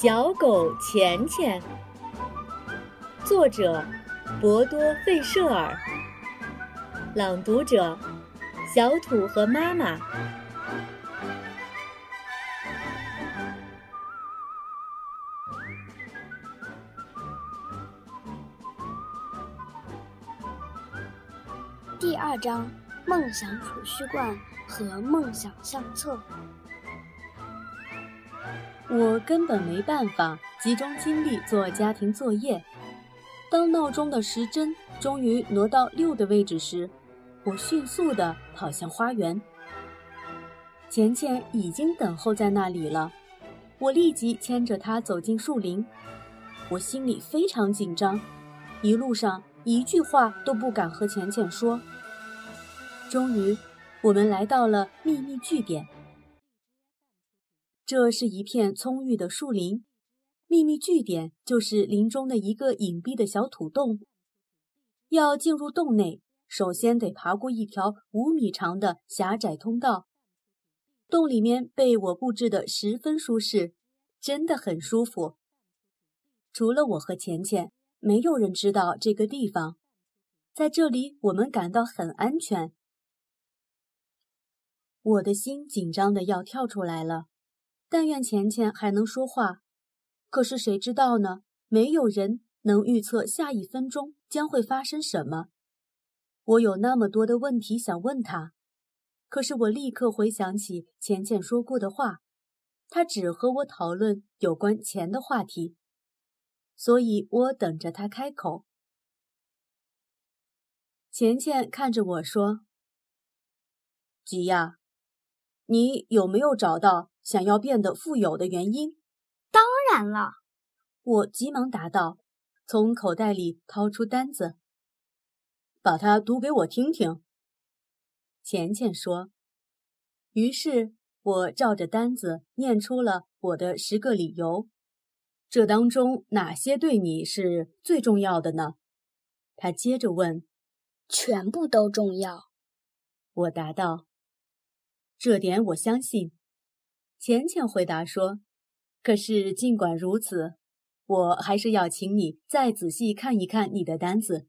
小狗钱钱，作者博多费舍尔，朗读者小土和妈妈。第二章：梦想储蓄罐和梦想相册。我根本没办法集中精力做家庭作业。当闹钟的时针终于挪到六的位置时，我迅速地跑向花园。钱钱已经等候在那里了，我立即牵着她走进树林。我心里非常紧张，一路上一句话都不敢和钱钱说。终于，我们来到了秘密据点。这是一片葱郁的树林，秘密据点就是林中的一个隐蔽的小土洞。要进入洞内，首先得爬过一条五米长的狭窄通道。洞里面被我布置的十分舒适，真的很舒服。除了我和钱钱，没有人知道这个地方。在这里，我们感到很安全。我的心紧张的要跳出来了。但愿钱钱还能说话，可是谁知道呢？没有人能预测下一分钟将会发生什么。我有那么多的问题想问他，可是我立刻回想起钱钱说过的话，他只和我讨论有关钱的话题，所以我等着他开口。钱钱看着我说：“吉亚，你有没有找到？”想要变得富有的原因，当然了，我急忙答道，从口袋里掏出单子，把它读给我听听。钱钱说。于是我照着单子念出了我的十个理由。这当中哪些对你是最重要的呢？他接着问。全部都重要，我答道。这点我相信。钱钱回答说：“可是尽管如此，我还是要请你再仔细看一看你的单子，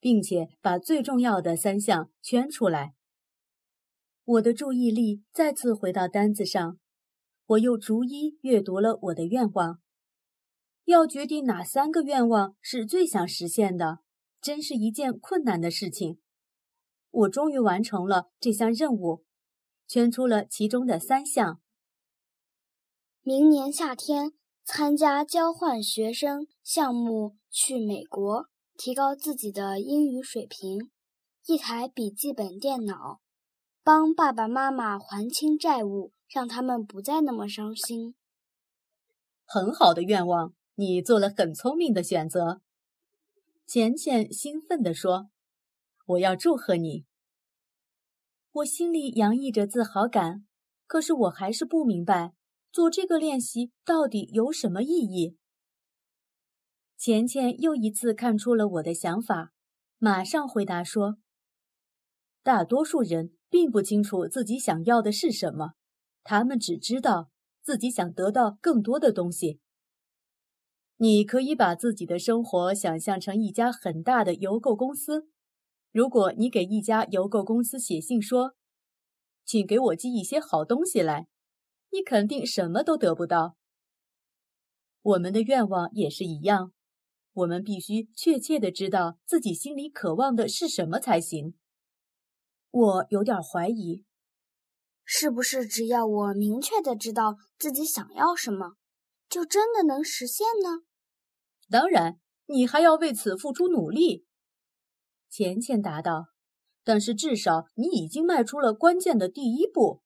并且把最重要的三项圈出来。”我的注意力再次回到单子上，我又逐一阅读了我的愿望。要决定哪三个愿望是最想实现的，真是一件困难的事情。我终于完成了这项任务，圈出了其中的三项。明年夏天参加交换学生项目去美国，提高自己的英语水平。一台笔记本电脑，帮爸爸妈妈还清债务，让他们不再那么伤心。很好的愿望，你做了很聪明的选择。钱钱兴奋地说：“我要祝贺你。”我心里洋溢着自豪感，可是我还是不明白。做这个练习到底有什么意义？钱钱又一次看出了我的想法，马上回答说：“大多数人并不清楚自己想要的是什么，他们只知道自己想得到更多的东西。你可以把自己的生活想象成一家很大的邮购公司。如果你给一家邮购公司写信说，请给我寄一些好东西来。”你肯定什么都得不到。我们的愿望也是一样，我们必须确切的知道自己心里渴望的是什么才行。我有点怀疑，是不是只要我明确的知道自己想要什么，就真的能实现呢？当然，你还要为此付出努力。钱钱答道：“但是至少你已经迈出了关键的第一步。”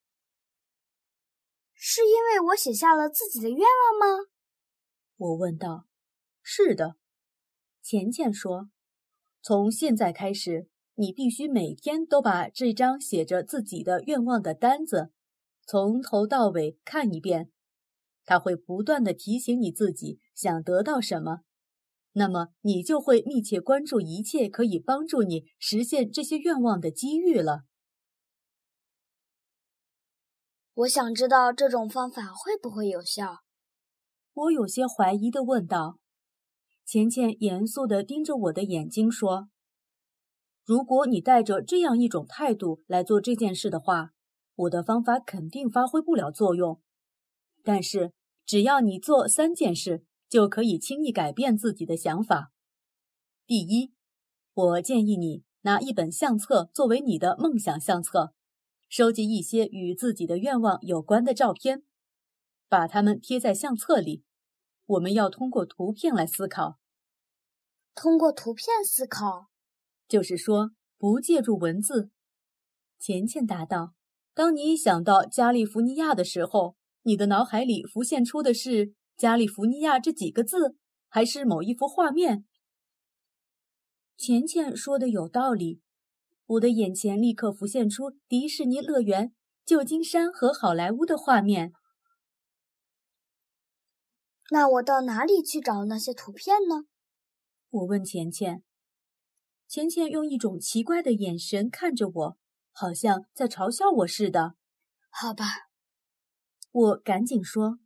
是因为我写下了自己的愿望吗？我问道。是的，钱钱说。从现在开始，你必须每天都把这张写着自己的愿望的单子从头到尾看一遍。它会不断的提醒你自己想得到什么，那么你就会密切关注一切可以帮助你实现这些愿望的机遇了。我想知道这种方法会不会有效。我有些怀疑地问道。钱钱严肃地盯着我的眼睛说：“如果你带着这样一种态度来做这件事的话，我的方法肯定发挥不了作用。但是只要你做三件事，就可以轻易改变自己的想法。第一，我建议你拿一本相册作为你的梦想相册，收集一些与自己的愿望有关的照片，把它们贴在相册里。我们要通过图片来思考。”通过图片思考，就是说不借助文字。钱钱答道：“当你想到加利福尼亚的时候，你的脑海里浮现出的是加利福尼亚这几个字，还是某一幅画面？”钱钱说的有道理，我的眼前立刻浮现出迪士尼乐园、旧金山和好莱坞的画面。那我到哪里去找那些图片呢？我问钱钱，钱钱用一种奇怪的眼神看着我，好像在嘲笑我似的。好吧，我赶紧说：“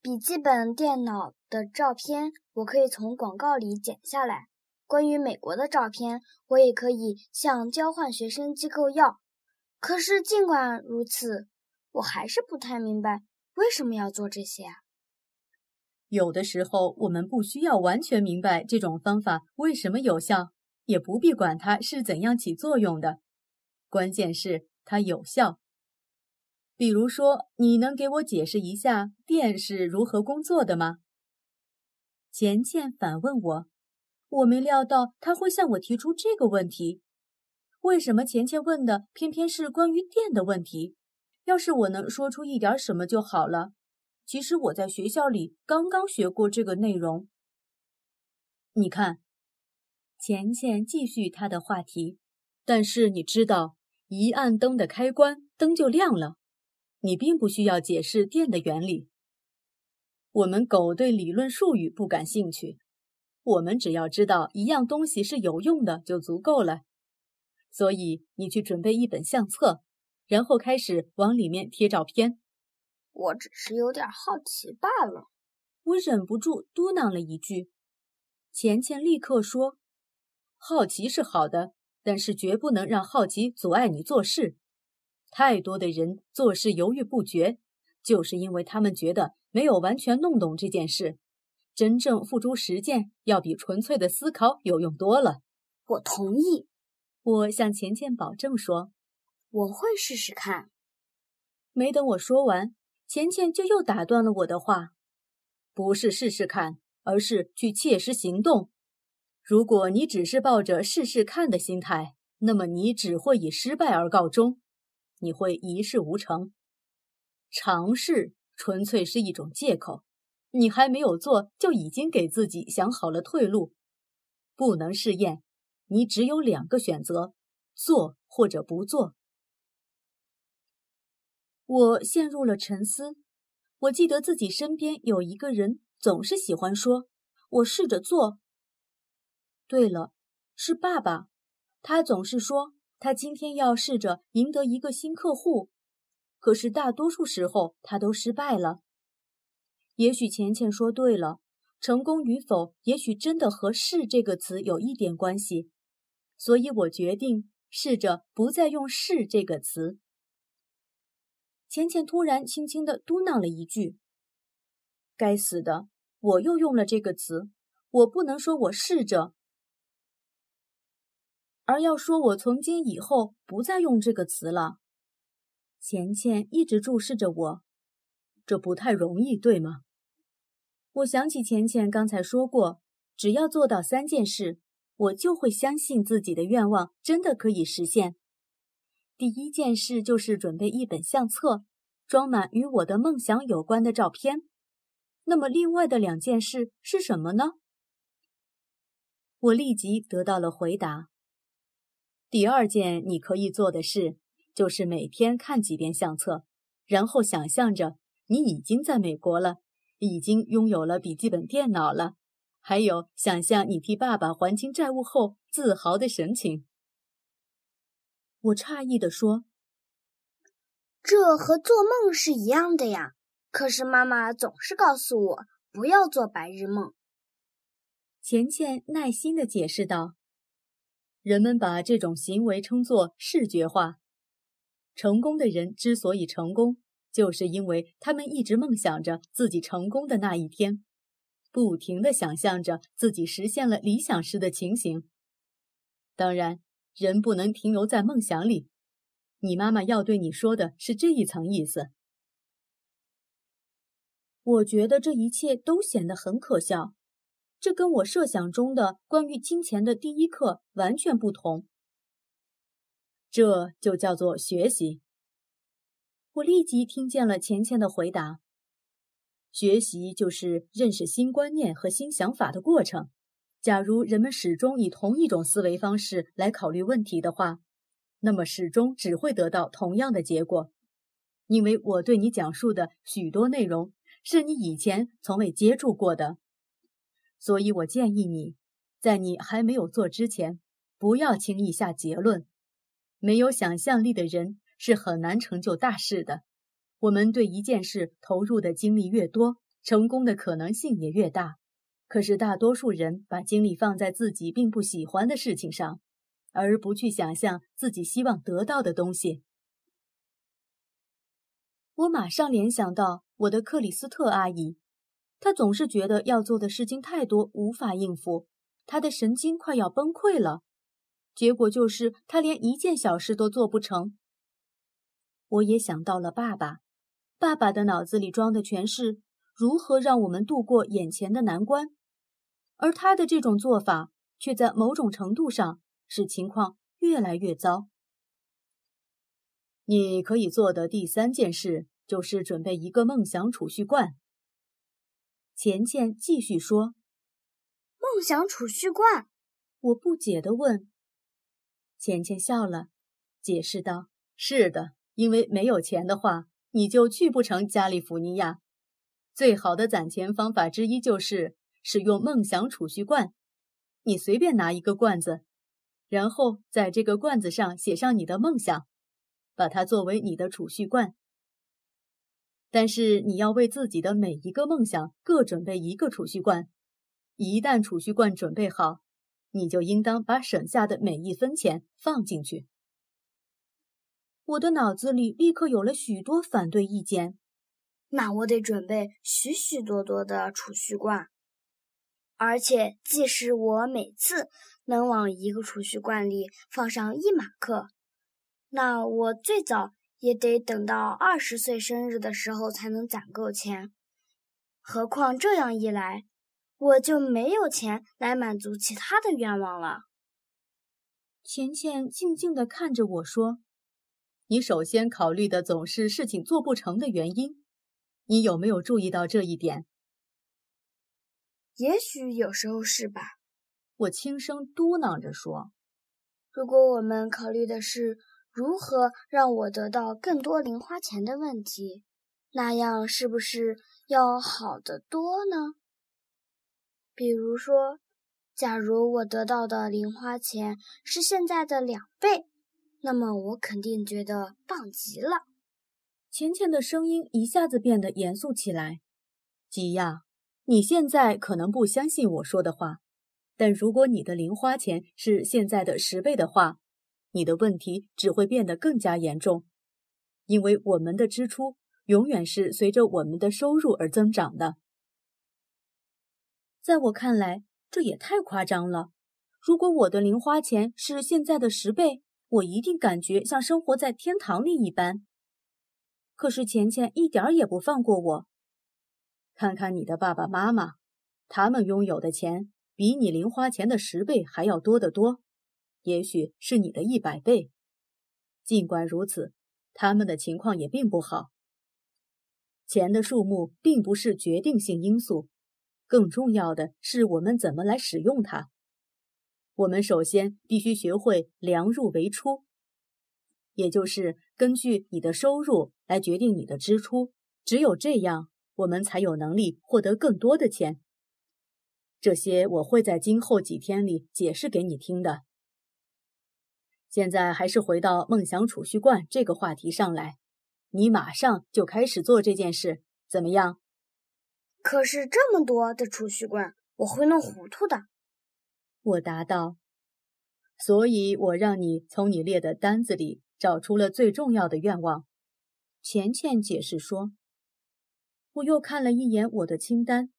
笔记本电脑的照片我可以从广告里剪下来，关于美国的照片我也可以向交换学生机构要。可是尽管如此，我还是不太明白为什么要做这些啊。”有的时候，我们不需要完全明白这种方法为什么有效，也不必管它是怎样起作用的，关键是它有效。比如说，你能给我解释一下电是如何工作的吗？钱钱反问我，我没料到他会向我提出这个问题。为什么钱钱问的偏偏是关于电的问题？要是我能说出一点什么就好了。其实我在学校里刚刚学过这个内容。你看，钱钱继续他的话题。但是你知道，一按灯的开关，灯就亮了。你并不需要解释电的原理。我们狗对理论术语不感兴趣，我们只要知道一样东西是有用的就足够了。所以你去准备一本相册，然后开始往里面贴照片。我只是有点好奇罢了，我忍不住嘟囔了一句。钱钱立刻说：“好奇是好的，但是绝不能让好奇阻碍你做事。太多的人做事犹豫不决，就是因为他们觉得没有完全弄懂这件事。真正付诸实践，要比纯粹的思考有用多了。”我同意，我向钱钱保证说：“我会试试看。”没等我说完。钱钱就又打断了我的话，不是试试看，而是去切实行动。如果你只是抱着试试看的心态，那么你只会以失败而告终，你会一事无成。尝试纯粹是一种借口，你还没有做就已经给自己想好了退路。不能试验，你只有两个选择：做或者不做。我陷入了沉思。我记得自己身边有一个人，总是喜欢说：“我试着做。”对了，是爸爸。他总是说他今天要试着赢得一个新客户，可是大多数时候他都失败了。也许钱钱说对了，成功与否也许真的和“试”这个词有一点关系。所以我决定试着不再用“试”这个词。钱钱突然轻轻地嘟囔了一句：“该死的，我又用了这个词。我不能说我试着，而要说我从今以后不再用这个词了。”钱钱一直注视着我，这不太容易，对吗？我想起钱钱刚才说过，只要做到三件事，我就会相信自己的愿望真的可以实现。第一件事就是准备一本相册，装满与我的梦想有关的照片。那么，另外的两件事是什么呢？我立即得到了回答。第二件你可以做的事，就是每天看几遍相册，然后想象着你已经在美国了，已经拥有了笔记本电脑了，还有想象你替爸爸还清债务后自豪的神情。我诧异地说：“这和做梦是一样的呀。可是妈妈总是告诉我不要做白日梦。钱钱耐心地解释道：“人们把这种行为称作视觉化。成功的人之所以成功，就是因为他们一直梦想着自己成功的那一天，不停地想象着自己实现了理想时的情形。当然，人不能停留在梦想里。你妈妈要对你说的是这一层意思。我觉得这一切都显得很可笑。”这跟我设想中的关于金钱的第一课完全不同。这就叫做学习。我立即听见了钱钱的回答：学习就是认识新观念和新想法的过程。假如人们始终以同一种思维方式来考虑问题的话，那么始终只会得到同样的结果。因为我对你讲述的许多内容是你以前从未接触过的。所以我建议你，在你还没有做之前，不要轻易下结论。没有想象力的人是很难成就大事的。我们对一件事投入的精力越多，成功的可能性也越大。可是大多数人把精力放在自己并不喜欢的事情上，而不去想象自己希望得到的东西。我马上联想到我的克里斯特阿姨。她总是觉得要做的事情太多，无法应付，她的神经快要崩溃了。结果就是她连一件小事都做不成。我也想到了爸爸，爸爸的脑子里装的全是如何让我们度过眼前的难关，而他的这种做法却在某种程度上使情况越来越糟。你可以做的第三件事就是准备一个梦想储蓄罐。钱钱继续说：“梦想储蓄罐。”我不解地问。钱钱笑了，解释道：“是的，因为没有钱的话，你就去不成加利福尼亚。最好的攒钱方法之一就是使用梦想储蓄罐。你随便拿一个罐子，然后在这个罐子上写上你的梦想，把它作为你的储蓄罐。”但是你要为自己的每一个梦想各准备一个储蓄罐。一旦储蓄罐准备好，你就应当把省下的每一分钱放进去。我的脑子里立刻有了许多反对意见。那我得准备许许多多的储蓄罐，而且即使我每次能往一个储蓄罐里放上一马克，那我最早。也得等到二十岁生日的时候才能攒够钱，何况这样一来，我就没有钱来满足其他的愿望了。钱钱静静地看着我说：“你首先考虑的总是事情做不成的原因，你有没有注意到这一点？”也许有时候是吧，我轻声嘟囔着说：“如果我们考虑的是……”如何让我得到更多零花钱的问题，那样是不是要好得多呢？比如说，假如我得到的零花钱是现在的两倍，那么我肯定觉得棒极了。钱钱的声音一下子变得严肃起来。吉亚，你现在可能不相信我说的话，但如果你的零花钱是现在的十倍的话，你的问题只会变得更加严重，因为我们的支出永远是随着我们的收入而增长的。在我看来，这也太夸张了。如果我的零花钱是现在的十倍，我一定感觉像生活在天堂里一般。可是钱钱一点儿也不放过我。看看你的爸爸妈妈，他们拥有的钱比你零花钱的十倍还要多得多。也许是你的一百倍。尽管如此，他们的情况也并不好。钱的数目并不是决定性因素，更重要的是我们怎么来使用它。我们首先必须学会量入为出，也就是根据你的收入来决定你的支出。只有这样，我们才有能力获得更多的钱。这些我会在今后几天里解释给你听的。现在还是回到梦想储蓄罐这个话题上来，你马上就开始做这件事，怎么样？可是这么多的储蓄罐，我会弄糊涂的。我答道。所以我让你从你列的单子里找出了最重要的愿望。钱钱解释说。我又看了一眼我的清单，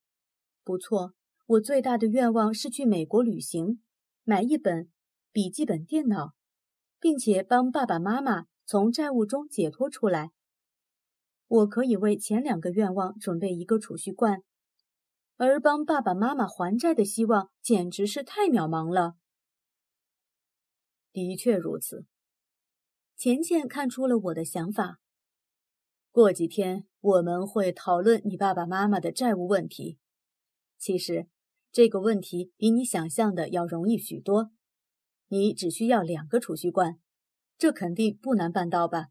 不错，我最大的愿望是去美国旅行，买一本笔记本电脑，并且帮爸爸妈妈从债务中解脱出来。我可以为前两个愿望准备一个储蓄罐，而帮爸爸妈妈还债的希望简直是太渺茫了。的确如此，钱钱看出了我的想法。过几天我们会讨论你爸爸妈妈的债务问题。其实这个问题比你想象的要容易许多。你只需要两个储蓄罐，这肯定不难办到吧？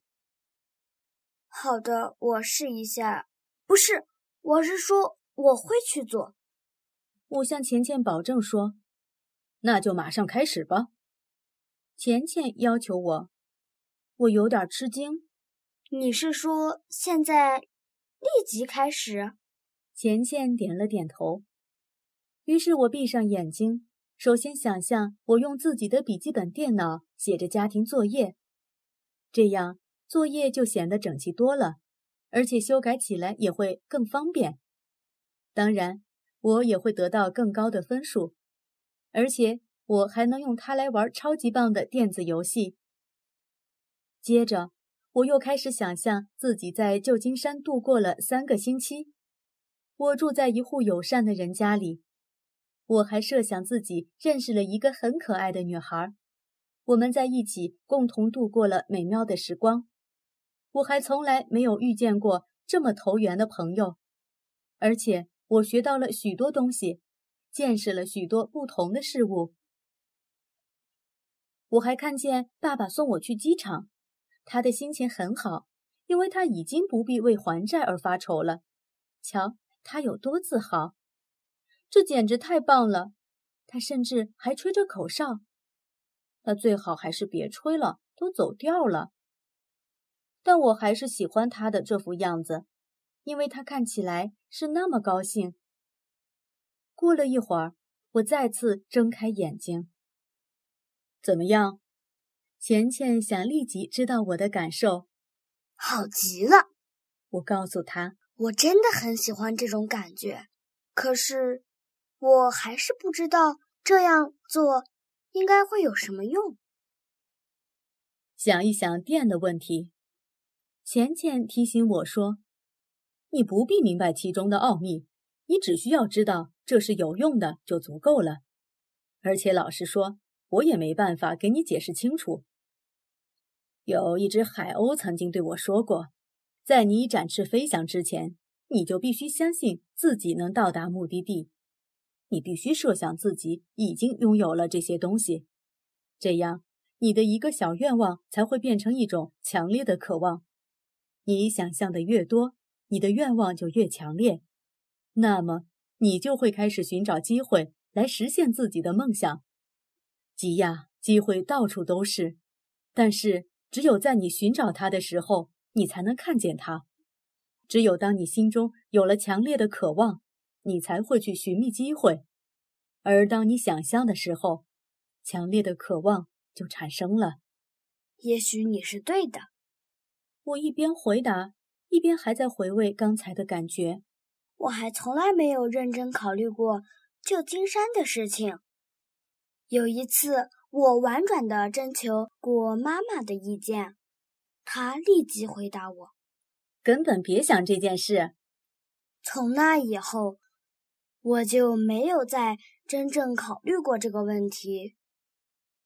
好的，我试一下。不是，我是说我会去做。我向钱钱保证说：“那就马上开始吧。”钱钱要求我，我有点吃惊。你是说现在立即开始？钱钱点了点头。于是我闭上眼睛，首先想象我用自己的笔记本电脑写着家庭作业，这样作业就显得整齐多了，而且修改起来也会更方便。当然，我也会得到更高的分数，而且。我还能用它来玩超级棒的电子游戏。接着，我又开始想象自己在旧金山度过了三个星期。我住在一户友善的人家里。我还设想自己认识了一个很可爱的女孩，我们在一起共同度过了美妙的时光。我还从来没有遇见过这么投缘的朋友，而且我学到了许多东西，见识了许多不同的事物。我还看见爸爸送我去机场，他的心情很好，因为他已经不必为还债而发愁了。瞧，他有多自豪！这简直太棒了！他甚至还吹着口哨。那最好还是别吹了，都走调了。但我还是喜欢他的这副样子，因为他看起来是那么高兴。过了一会儿，我再次睁开眼睛。怎么样？钱钱想立即知道我的感受。好极了，我告诉他，我真的很喜欢这种感觉。可是，我还是不知道这样做应该会有什么用。想一想电的问题，钱钱提醒我说：“你不必明白其中的奥秘，你只需要知道这是有用的就足够了。而且，老实说。”我也没办法给你解释清楚。有一只海鸥曾经对我说过，在你展翅飞翔之前，你就必须相信自己能到达目的地。你必须设想自己已经拥有了这些东西，这样你的一个小愿望才会变成一种强烈的渴望。你想象的越多，你的愿望就越强烈，那么你就会开始寻找机会来实现自己的梦想。吉亚，机会到处都是，但是只有在你寻找它的时候，你才能看见它。只有当你心中有了强烈的渴望，你才会去寻觅机会。而当你想象的时候，强烈的渴望就产生了。也许你是对的。我一边回答，一边还在回味刚才的感觉。我还从来没有认真考虑过旧金山的事情。有一次，我婉转地征求过妈妈的意见，她立即回答我：“根本别想这件事。”从那以后，我就没有再真正考虑过这个问题。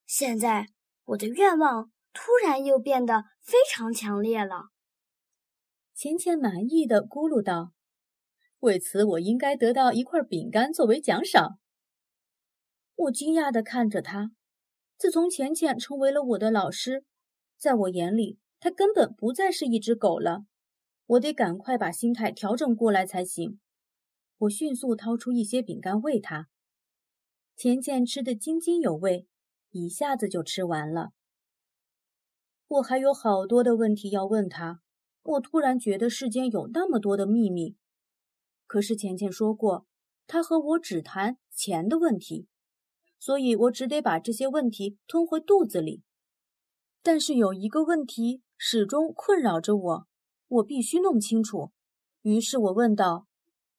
现在，我的愿望突然又变得非常强烈了。钱钱满意的咕噜道：“为此，我应该得到一块饼干作为奖赏。”我惊讶地看着他。自从浅浅成为了我的老师，在我眼里，他根本不再是一只狗了。我得赶快把心态调整过来才行。我迅速掏出一些饼干喂他。浅浅吃得津津有味，一下子就吃完了。我还有好多的问题要问他。我突然觉得世间有那么多的秘密。可是钱钱说过，他和我只谈钱的问题，所以我只得把这些问题吞回肚子里。但是有一个问题始终困扰着我，我必须弄清楚。于是我问道：“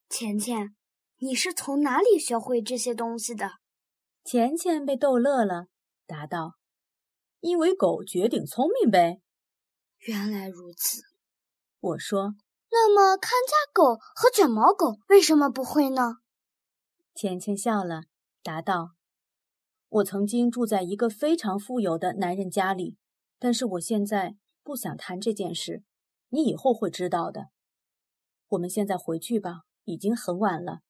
钱钱，你是从哪里学会这些东西的？”钱钱被逗乐了，答道：“因为狗绝顶聪明呗。”原来如此，我说。那么看家狗和卷毛狗为什么不会呢？钱钱笑了，答道：“我曾经住在一个非常富有的男人家里，但是我现在不想谈这件事，你以后会知道的。我们现在回去吧，已经很晚了。”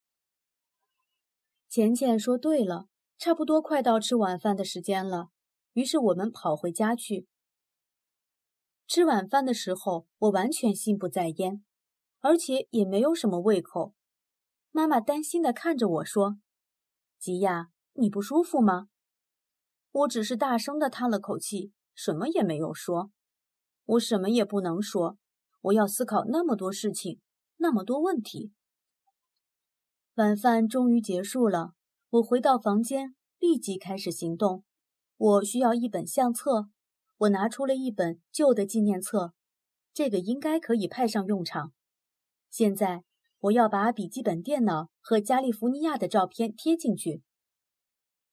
钱钱说：“对了，差不多快到吃晚饭的时间了。”于是我们跑回家去。吃晚饭的时候，我完全心不在焉。而且也没有什么胃口。妈妈担心地看着我说：“吉亚，你不舒服吗？”我只是大声地叹了口气，什么也没有说。我什么也不能说，我要思考那么多事情，那么多问题。晚饭终于结束了，我回到房间，立即开始行动。我需要一本相册，我拿出了一本旧的纪念册，这个应该可以派上用场。现在我要把笔记本电脑和加利福尼亚的照片贴进去，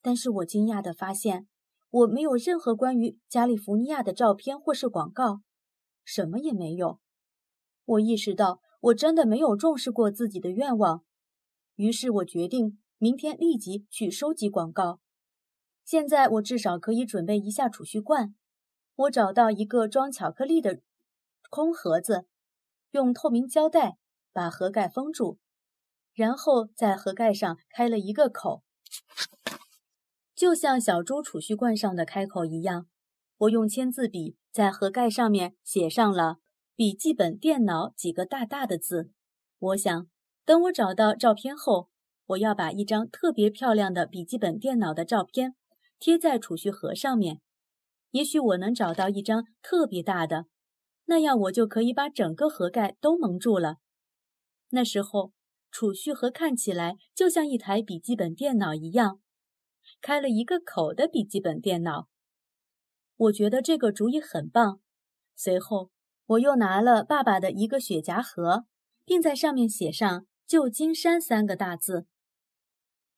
但是我惊讶地发现，我没有任何关于加利福尼亚的照片或是广告，什么也没有。我意识到我真的没有重视过自己的愿望，于是我决定明天立即去收集广告。现在我至少可以准备一下储蓄罐。我找到一个装巧克力的空盒子，用透明胶带。把盒盖封住，然后在盒盖上开了一个口，就像小猪储蓄罐上的开口一样。我用签字笔在盒盖上面写上了“笔记本电脑”几个大大的字。我想，等我找到照片后，我要把一张特别漂亮的笔记本电脑的照片贴在储蓄盒上面。也许我能找到一张特别大的，那样我就可以把整个盒盖都蒙住了。那时候，储蓄盒看起来就像一台笔记本电脑一样，开了一个口的笔记本电脑。我觉得这个主意很棒。随后，我又拿了爸爸的一个雪茄盒，并在上面写上“旧金山”三个大字。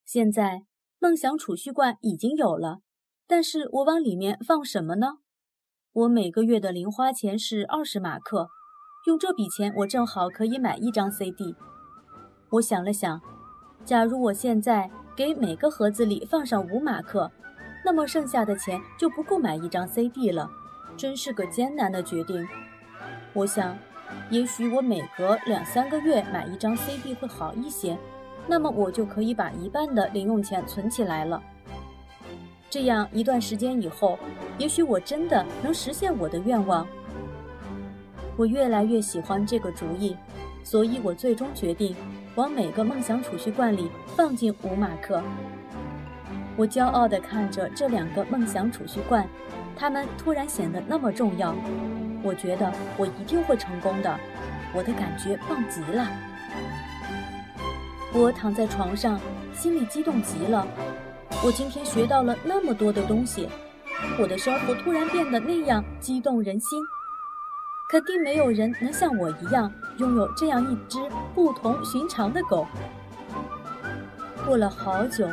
现在，梦想储蓄罐已经有了，但是我往里面放什么呢？我每个月的零花钱是二十马克。用这笔钱，我正好可以买一张 CD。我想了想，假如我现在给每个盒子里放上五马克，那么剩下的钱就不够买一张 CD 了。真是个艰难的决定。我想，也许我每隔两三个月买一张 CD 会好一些，那么我就可以把一半的零用钱存起来了。这样一段时间以后，也许我真的能实现我的愿望。我越来越喜欢这个主意，所以我最终决定往每个梦想储蓄罐里放进五马克。我骄傲地看着这两个梦想储蓄罐，它们突然显得那么重要。我觉得我一定会成功的，我的感觉棒极了。我躺在床上，心里激动极了。我今天学到了那么多的东西，我的生活突然变得那样激动人心。肯定没有人能像我一样拥有这样一只不同寻常的狗。过了好久，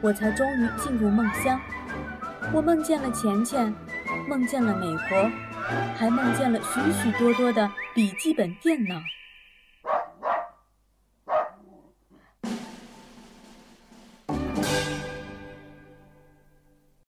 我才终于进入梦乡。我梦见了钱钱，梦见了美国，还梦见了许许多多的笔记本电脑。